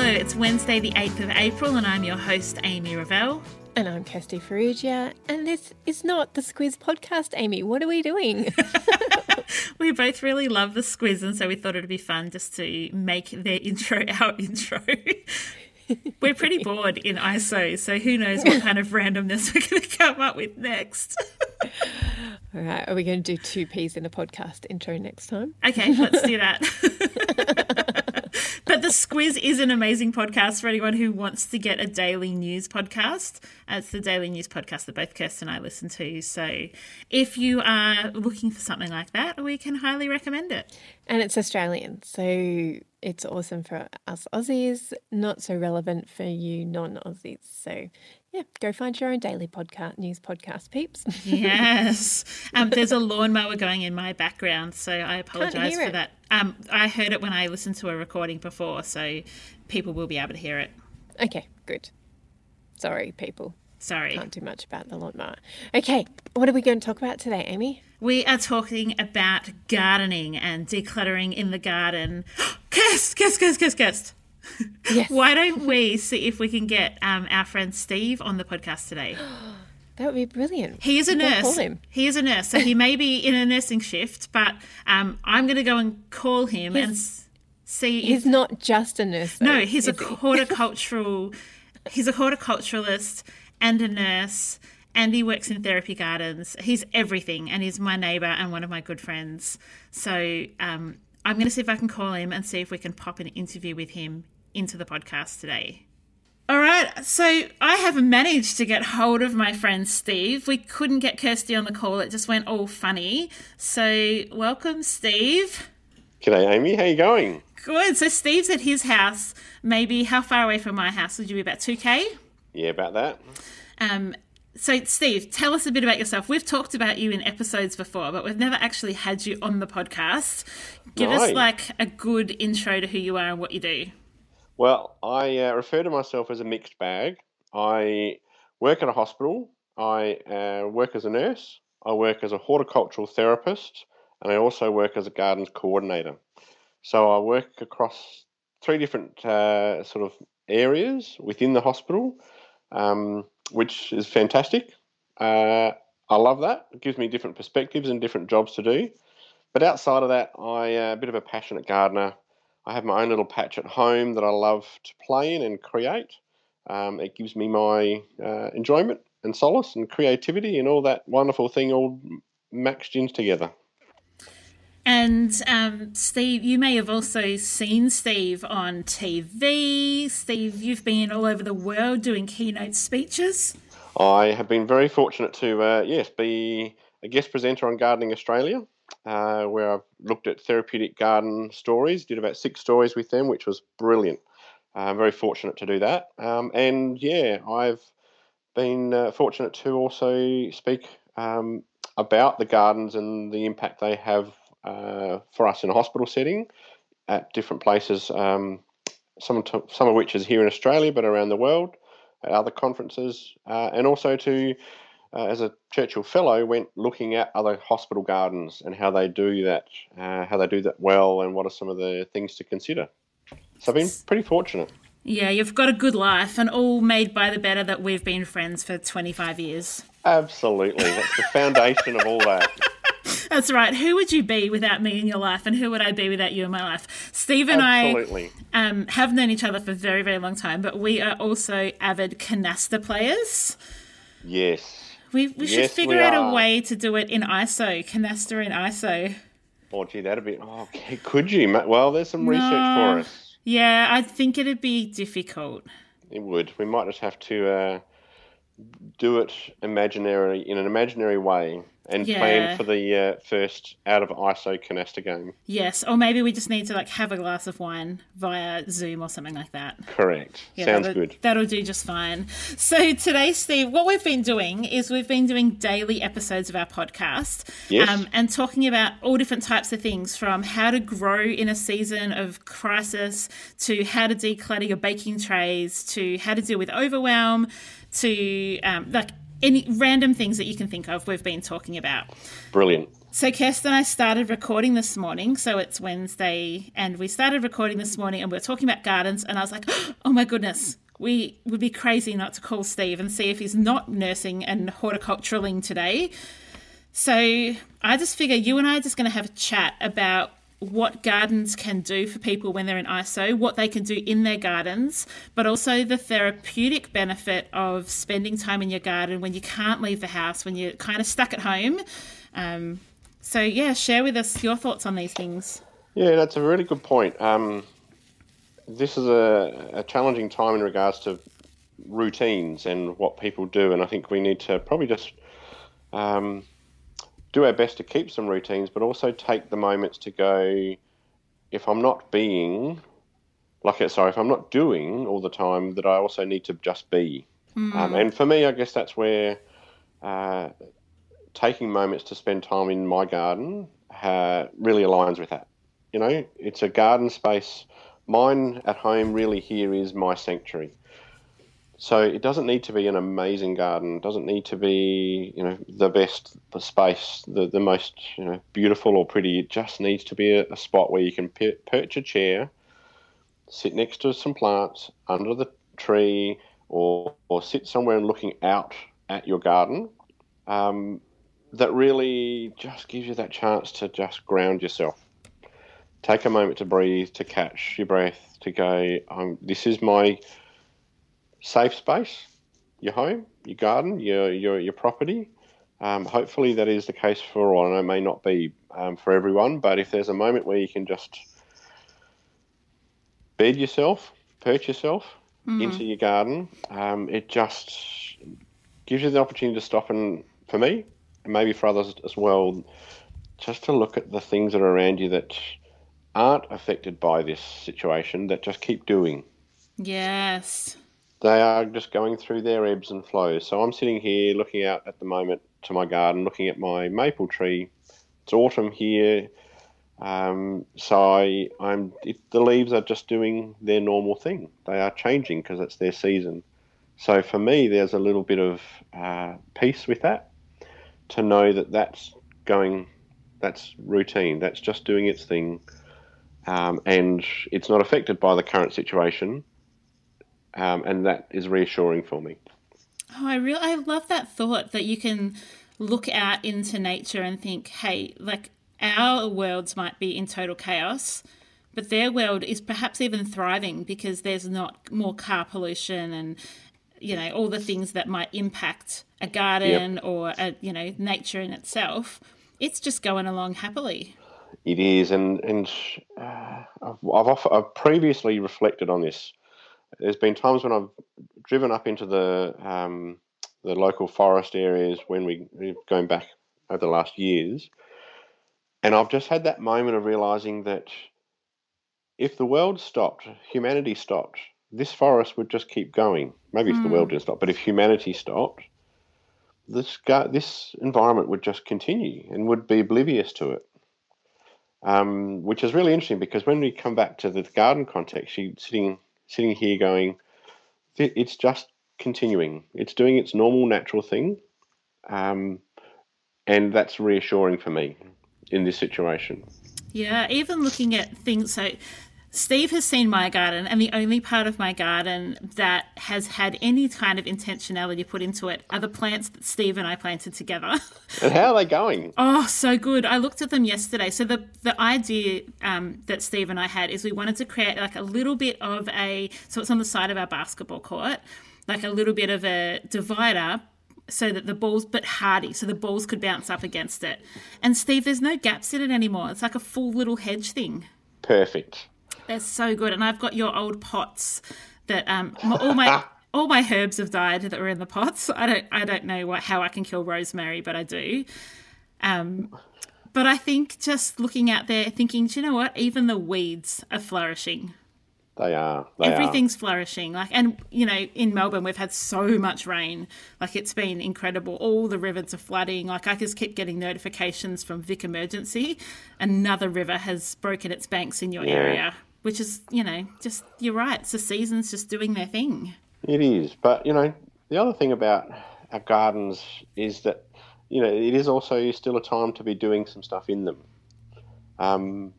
Hello, it's Wednesday, the 8th of April, and I'm your host, Amy Revell. And I'm Kirsty Farrugia, and this is not the Squiz podcast, Amy. What are we doing? we both really love the Squiz, and so we thought it'd be fun just to make their intro our intro. we're pretty bored in ISO, so who knows what kind of randomness we're going to come up with next. All right, are we going to do two P's in a podcast intro next time? Okay, let's do that. The Squiz is an amazing podcast for anyone who wants to get a daily news podcast. Uh, it's the daily news podcast that both Kirsten and I listen to. So if you are looking for something like that, we can highly recommend it. And it's Australian, so it's awesome for us Aussies, not so relevant for you non Aussies. So yeah, go find your own daily podcast, news podcast, peeps. yes. Um, there's a lawnmower going in my background, so I apologise for it. that. Um, I heard it when I listened to a recording before, so people will be able to hear it. Okay, good. Sorry, people. Sorry. Can't do much about the lawnmower. Okay, what are we going to talk about today, Amy? We are talking about gardening and decluttering in the garden. Kirst, Kirst, Kirst, Kirst, Kirst. Yes. Why don't we see if we can get um, our friend Steve on the podcast today? That would be brilliant. He is a nurse. Call him. He is a nurse, so he may be in a nursing shift, but um, I'm going to go and call him and He's- s- see He's if. not just a nurse. No, he's a he? horticultural. he's a horticulturalist and a nurse, and he works in therapy gardens. He's everything, and he's my neighbour and one of my good friends. So um, I'm going to see if I can call him and see if we can pop an interview with him into the podcast today. All right, so I have managed to get hold of my friend Steve. We couldn't get Kirsty on the call; it just went all funny. So, welcome, Steve. G'day, Amy. How you going? Good. So Steve's at his house. Maybe how far away from my house would you be? About two k. Yeah, about that. Um. So Steve, tell us a bit about yourself. We've talked about you in episodes before, but we've never actually had you on the podcast. Give us like a good intro to who you are and what you do. Well, I uh, refer to myself as a mixed bag. I work at a hospital. I uh, work as a nurse. I work as a horticultural therapist, and I also work as a gardens coordinator. So I work across three different uh, sort of areas within the hospital, um, which is fantastic. Uh, I love that. It gives me different perspectives and different jobs to do. But outside of that, I uh, a bit of a passionate gardener. I have my own little patch at home that I love to play in and create. Um, it gives me my uh, enjoyment and solace and creativity and all that wonderful thing all maxed in together. And um, Steve, you may have also seen Steve on TV. Steve, you've been all over the world doing keynote speeches. I have been very fortunate to, uh, yes, be a guest presenter on Gardening Australia, uh, where I've looked at therapeutic garden stories, did about six stories with them, which was brilliant. I'm very fortunate to do that. Um, and yeah, I've been uh, fortunate to also speak um, about the gardens and the impact they have uh, for us in a hospital setting at different places. Um, some, to, some of which is here in Australia, but around the world at other conferences, uh, and also to, uh, as a Churchill Fellow, went looking at other hospital gardens and how they do that, uh, how they do that well, and what are some of the things to consider. So I've been pretty fortunate. Yeah, you've got a good life, and all made by the better that we've been friends for 25 years. Absolutely, that's the foundation of all that. That's right. Who would you be without me in your life, and who would I be without you in my life? Steve and Absolutely. I um, have known each other for a very, very long time, but we are also avid canasta players. Yes. We, we should figure we out a way to do it in ISO, canasta in ISO. Oh, gee, that'd be. Oh, okay, could you? Well, there's some research No. for us. Yeah, I think it'd be difficult. It would. We might just have to uh, do it imaginary in an imaginary way and Yeah. plan for the uh, first out of ISO canasta game. Yes, or maybe we just need to like have a glass of wine via Zoom or something like that. Correct. Yeah, Sounds that'll, good. That'll do just fine. So today, Steve, what we've been doing is we've been doing daily episodes of our podcast, Yes. um, and talking about all different types of things, from how to grow in a season of crisis to how to declutter your baking trays to how to deal with overwhelm to um, like any random things that you can think of. We've been talking about. Brilliant. So Kirsten and I started recording this morning. So it's Wednesday, and we started recording this morning, and we are talking about gardens. And I was like, "Oh my goodness, we would be crazy not to call Steve and see if he's not nursing and horticulturaling today." So I just figure you and I are just going to have a chat about what gardens can do for people when they're in ISO, what they can do in their gardens, but also the therapeutic benefit of spending time in your garden when you can't leave the house, when you're kind of stuck at home. Um, so, yeah, share with us your thoughts on these things. Yeah, that's a really good point. Um, this is a, a challenging time in regards to routines and what people do, and I think we need to probably just um, do our best to keep some routines, but also take the moments to go. If I'm not being, like, sorry, if I'm not doing all the time, that I also need to just be. Um, and for me, I guess that's where uh, taking moments to spend time in my garden uh, really aligns with that. You know, it's a garden space. Mine at home really here is my sanctuary. So it doesn't need to be an amazing garden. It doesn't need to be, you know, the best the space, the, the most, you know, beautiful or pretty. It just needs to be a, a spot where you can per- perch a chair, sit next to some plants under the tree, or or sit somewhere and looking out at your garden. Um, that really just gives you that chance to just ground yourself. Take a moment to breathe, to catch your breath, to go, um, this is my safe space, your home, your garden, your, your, your property. Um, hopefully that is the case for all. I know it may not be um, for everyone, but if there's a moment where you can just bed yourself, perch yourself into your garden, um, it just gives you the opportunity to stop and, for me, and maybe for others as well, just to look at the things that are around you that aren't affected by this situation, that just keep doing. Yes. They are just going through their ebbs and flows. So I'm sitting here looking out at the moment to my garden, looking at my maple tree. It's autumn here. Um, so I, it, the leaves are just doing their normal thing. They are changing because it's their season. So for me, there's a little bit of uh, peace with that to know that that's going, that's routine. That's just doing its thing, um, and it's not affected by the current situation. Um, and that is reassuring for me. Oh, I really I love that thought that you can look out into nature and think, hey, like our worlds might be in total chaos, but their world is perhaps even thriving because there's not more car pollution and you know all the things that might impact a garden or a, you know nature in itself. It's just going along happily. It is, and and uh, I've I've, I've previously reflected on this. There's been times when I've driven up into the um, the local forest areas when we going back over the last years, and I've just had that moment of realizing that if the world stopped, humanity stopped, this forest would just keep going. Maybe if the world didn't stop, but if humanity stopped, this this environment would just continue and would be oblivious to it. Um, which is really interesting because when we come back to the garden context, you sitting sitting here going, it's just continuing. It's doing its normal, natural thing, um, and that's reassuring for me in this situation. Yeah, even looking at things so Steve has seen my garden, and the only part of my garden that has had any kind of intentionality put into it are the plants that Steve and I planted together. And how are they going? oh, so good! I looked at them yesterday. So the the idea um, that Steve and I had is we wanted to create like a little bit of a so it's on the side of our basketball court, like a little bit of a divider so that the balls, but hardy, so the balls could bounce up against it. And Steve, there's no gaps in it anymore. It's like a full little hedge thing. Perfect. They're so good, and I've got your old pots that um all my all my herbs have died that were in the pots. I don't I don't know what how I can kill rosemary, but I do. Um, but I think just looking out there, thinking, do you know what? Even the weeds are flourishing. They are. They Everything's flourishing. Like, and you know, in Melbourne, we've had so much rain. Like, it's been incredible. All the rivers are flooding. Like, I just keep getting notifications from Vic Emergency. Another river has broken its banks in your Yeah. area, which is, you know, just you're right. It's the seasons just doing their thing. It is. But, you know, the other thing about our gardens is that, you know, it is also still a time to be doing some stuff in them. Um,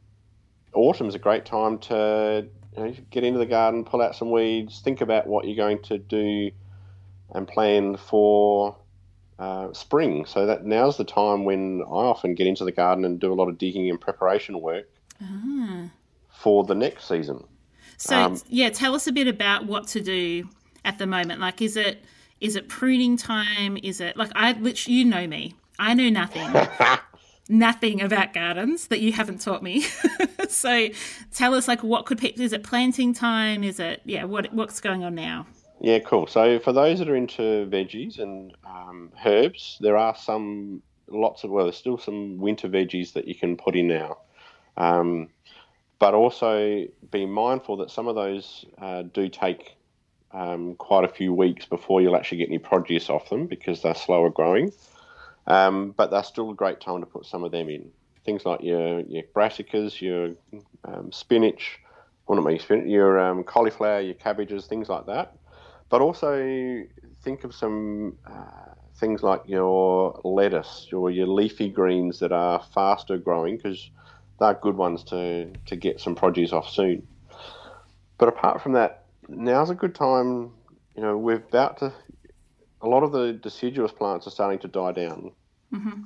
autumn's a great time to you know, get into the garden, pull out some weeds, think about what you're going to do and plan for uh, spring. So that now's the time when I often get into the garden and do a lot of digging and preparation work for the next season. So Um, yeah, tell us a bit about what to do at the moment. Like, is it is it pruning time? Is it like I which you know me. I know nothing. nothing about gardens that you haven't taught me. so tell us like what could people is it planting time? Is it yeah, what what's going on now? Yeah, cool. So for those that are into veggies and um, herbs, there are some lots of well, there's still some winter veggies that you can put in now. Um, but also be mindful that some of those uh, do take um, quite a few weeks before you'll actually get any produce off them because they're slower growing. Um, but they're still a great time to put some of them in. Things like your your brassicas, your um, spinach, well not maybe spinach, your um, cauliflower, your cabbages, things like that. But also think of some uh, things like your lettuce or your leafy greens that are faster growing because they're good ones to, to get some produce off soon. But apart from that, now's a good time. You know, we're about to. A lot of the deciduous plants are starting to die down. Mm-hmm.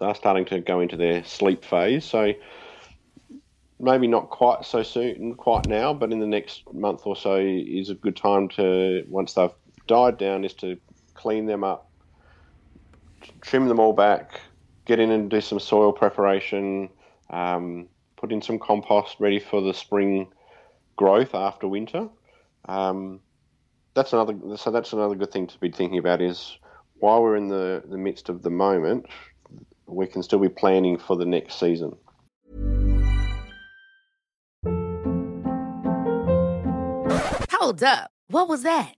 They're starting to go into their sleep phase. So maybe not quite so soon, quite now, but in the next month or so is a good time to once they've died down, is to clean them up, trim them all back, get in and do some soil preparation, um, put in some compost ready for the spring growth after winter. Um, that's another. So that's another good thing to be thinking about is while we're in the, the midst of the moment, we can still be planning for the next season. Hold up. What was that?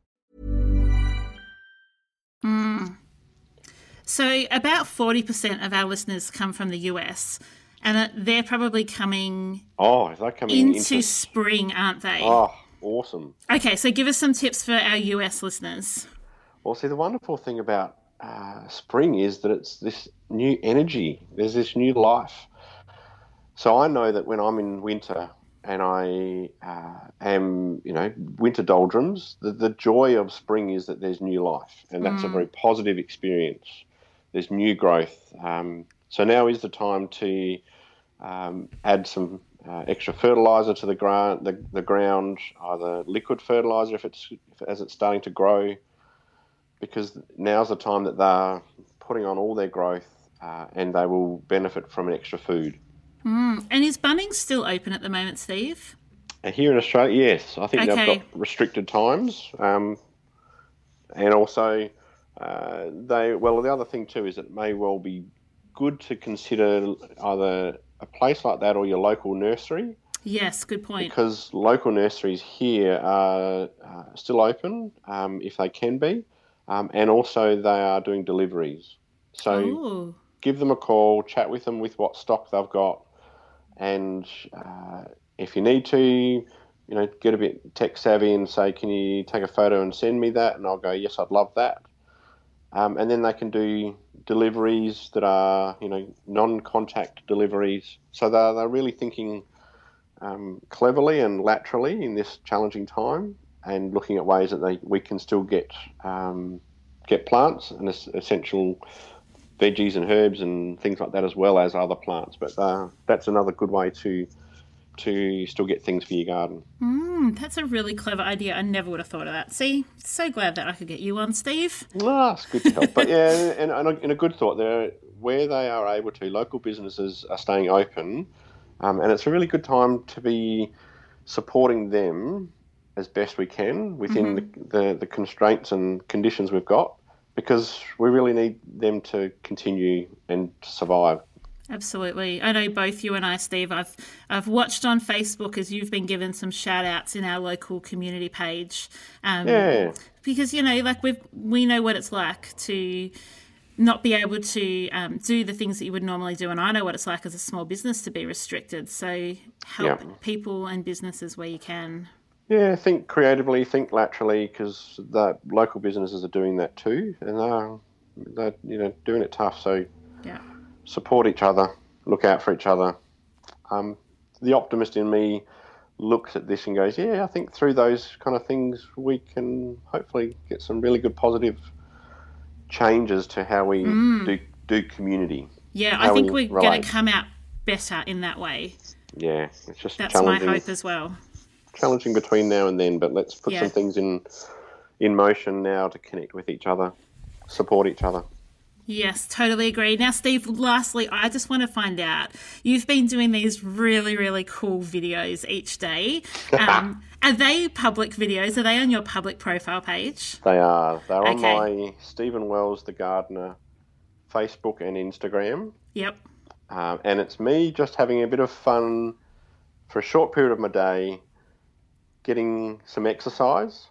So about 40% of our listeners come from the US and they're probably coming Oh, that coming into into? spring, aren't they? Oh, awesome. Okay, so give us some tips for our US listeners. Well, see, the wonderful thing about uh, spring is that it's this new energy. There's this new life. So I know that when I'm in winter and I uh, am, you know, winter doldrums, the, the joy of spring is that there's new life, and that's a very positive experience. There's new growth. Um, so now is the time to um, add some uh, extra fertilizer to the ground, the, the ground, either liquid fertilizer if it's if, as it's starting to grow, because now's the time that they're putting on all their growth uh, and they will benefit from an extra food. Mm. And is Bunnings still open at the moment, Steve? Here in Australia, yes, I think Okay. they've got restricted times, um, and also uh, they. Well, the other thing too is it may well be good to consider either a place like that or your local nursery Yes, good point. because local nurseries here are uh, still open um, if they can be, um, and also they are doing deliveries. So Oh, give them a call, chat with them with what stock they've got, and uh, if you need to, you know, get a bit tech savvy and say, "Can you take a photo and send me that?" And I'll go, "Yes, I'd love that." Um, and then they can do deliveries that are, you know, non-contact deliveries. So they're, they're really thinking um, cleverly and laterally in this challenging time, and looking at ways that they we can still get um, get plants and es- essential veggies and herbs and things like that as well as other plants. But uh, that's another good way to to still get things for your garden. mm, that's a really clever idea. I never would have thought of that. See, so glad that I could get you on, Steve. No, it's good to help. but yeah, and, and, a, and a good thought there, where they are able to, local businesses are staying open, um, and it's a really good time to be supporting them as best we can within the, the, the constraints and conditions we've got, because we really need them to continue and survive. Absolutely. I know both you and I, Steve. I've I've watched on Facebook as you've been given some shout outs in our local community page. Um, Yeah. Because, you know, like we we know what it's like to not be able to um, do the things that you would normally do. And I know what it's like as a small business to be restricted. So help Yeah. people and businesses where you can. Yeah, think creatively, think laterally, because the local businesses are doing that too, and they're, they're you know doing it tough. So Yeah. support each other, look out for each other. Um, the optimist in me looks at this and goes, "Yeah, I think through those kind of things we can hopefully get some really good positive changes to how we do do community." Yeah, I think we we're going to come out better in that way. Yeah, it's just That's my hope as well. Challenging between now and then, but let's put Yeah. some things in in motion now to connect with each other, support each other. Yes, totally agree. Now, Steve, lastly, I just want to find out you've been doing these really, really cool videos each day. Um, are they public videos? Are they on your public profile page? They are. They're on my Steven Wells the Gardener Facebook and Instagram. Yep. Um, and it's me just having a bit of fun for a short period of my day, getting some exercise,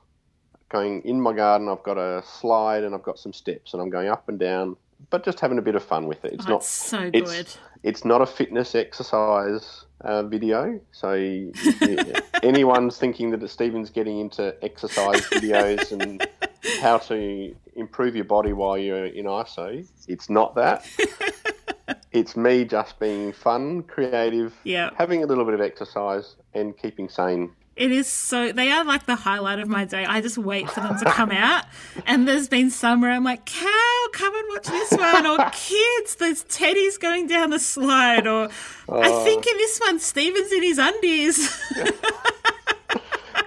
going in my garden. I've got a slide and I've got some steps, and I'm going up and down, but just having a bit of fun with it. It's Oh, not it's so good. It's not a fitness exercise uh, video, so anyone's thinking that Steven's getting into exercise videos and how to improve your body while you're in ISO, it's not that. it's me just being fun, creative, Yeah. having a little bit of exercise, and keeping sane. It is so, they are like the highlight of my day. I just wait for them to come out. And there's been some where I'm like, Cow, come and watch this one. Or kids, there's teddies going down the slide. Or I think in this one, Steven's in his undies.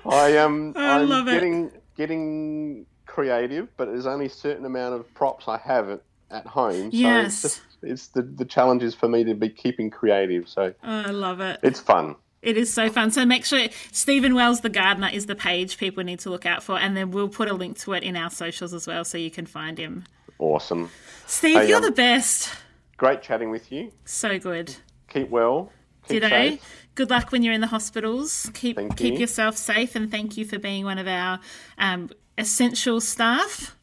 I um, I I'm love it. getting getting creative, but there's only a certain amount of props I have at, at home. So Yes. it's just it's the the challenge is for me to be keeping creative. So Oh, I love it. it's fun. It is so fun. So make sure Steven Wells the Gardener is the page people need to look out for, and then we'll put a link to it in our socials as well, so you can find him. Awesome. Steve, Hey, you're um, the best. Great chatting with you. So good. Keep well. Keep. Good luck when you're in the hospitals. Keep Thank keep you. yourself safe, and thank you for being one of our um, essential staff.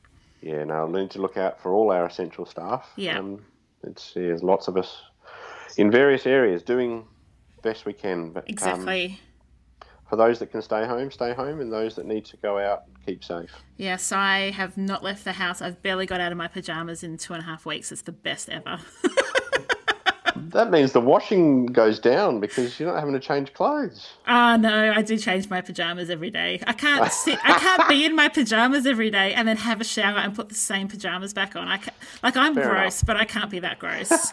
Yeah, no, need to look out for all our essential staff. Yeah. Um, it's yeah, there's lots of us in various areas doing best we can. But um, Exactly. for those that can stay home, stay home, and those that need to go out, keep safe. yes, I have not left the house. I've barely got out of my pajamas in two and a half weeks. It's the best ever. That means the washing goes down because you're not having to change clothes. Oh no, I do change my pajamas every day. I can't sit. I can't be in my pajamas every day and then have a shower and put the same pajamas back on. I ca like I'm Fair gross, but I can't be that gross.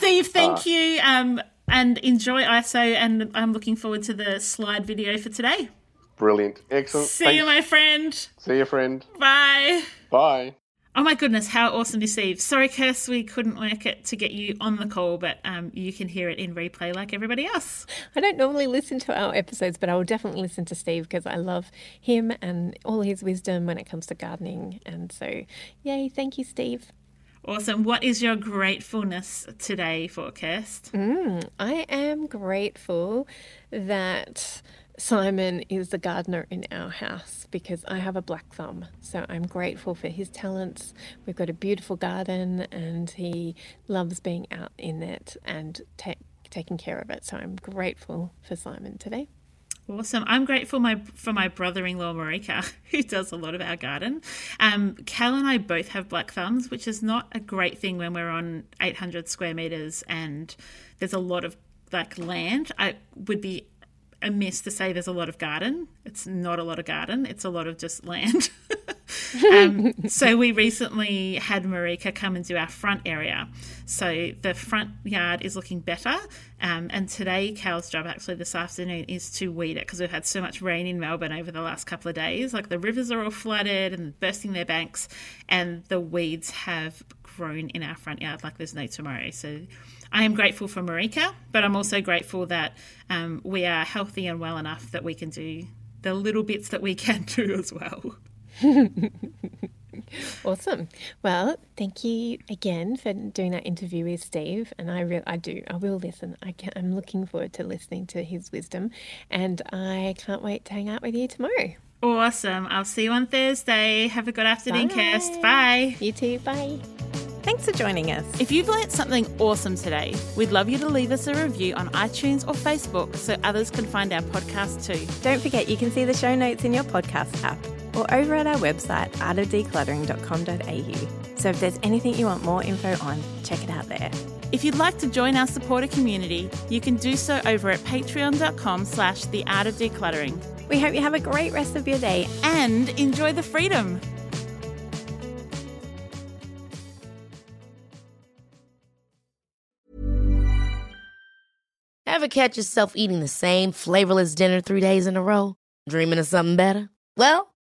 well, Steve, thank you. Um, and enjoy ISO. And I'm looking forward to the slide video for today. Brilliant. Excellent. See Thanks. you, my friend. See you, friend. Bye. Bye. Oh my goodness, how awesome is Steve? Sorry, Kirst, we couldn't work it to get you on the call, but um, you can hear it in replay like everybody else. I don't normally listen to our episodes, but I will definitely listen to Steve because I love him and all his wisdom when it comes to gardening. And so, yay, thank you, Steve. Awesome. What is your gratefulness today forecast? Kirst? Mm, I am grateful that Simon is the gardener in our house because I have a black thumb. So I'm grateful for his talents. We've got a beautiful garden and he loves being out in it and ta- taking care of it. So I'm grateful for Simon today. Awesome. I'm grateful my for my brother-in-law Marika, who does a lot of our garden. Um, Cal and I both have black thumbs, which is not a great thing when we're on 800 square meters and there's a lot of like land. I would be amiss to say there's a lot of garden. It's not a lot of garden. It's a lot of just land. um, so we recently had Marika come and do our front area. So the front yard is looking better. Um, and today, Cal's job actually this afternoon is to weed it because we've had so much rain in Melbourne over the last couple of days. Like the rivers are all flooded and bursting their banks, and the weeds have grown in our front yard like there's no tomorrow. So I am grateful for Marika, but I'm also grateful that um, we are healthy and well enough that we can do the little bits that we can do as well. Awesome. Well, thank you again for doing that interview with Steve. And I re- I do, I will listen. I can, I'm looking forward to listening to his wisdom. And I can't wait to hang out with you tomorrow. Awesome. I'll see you on Thursday. Have a good afternoon, Kirst. Bye. You too. Bye. Thanks for joining us. If you've learnt something awesome today, we'd love you to leave us a review on iTunes or Facebook so others can find our podcast too. Don't forget you can see the show notes in your podcast app or over at our website artofdecluttering.com.au. So if there's anything you want more info on, check it out there. If you'd like to join our supporter community, you can do so over at patreon.com slash the art of decluttering We hope you have a great rest of your day. and enjoy the freedom. Ever catch yourself eating the same flavorless dinner three days in a row? Dreaming of something better? Well,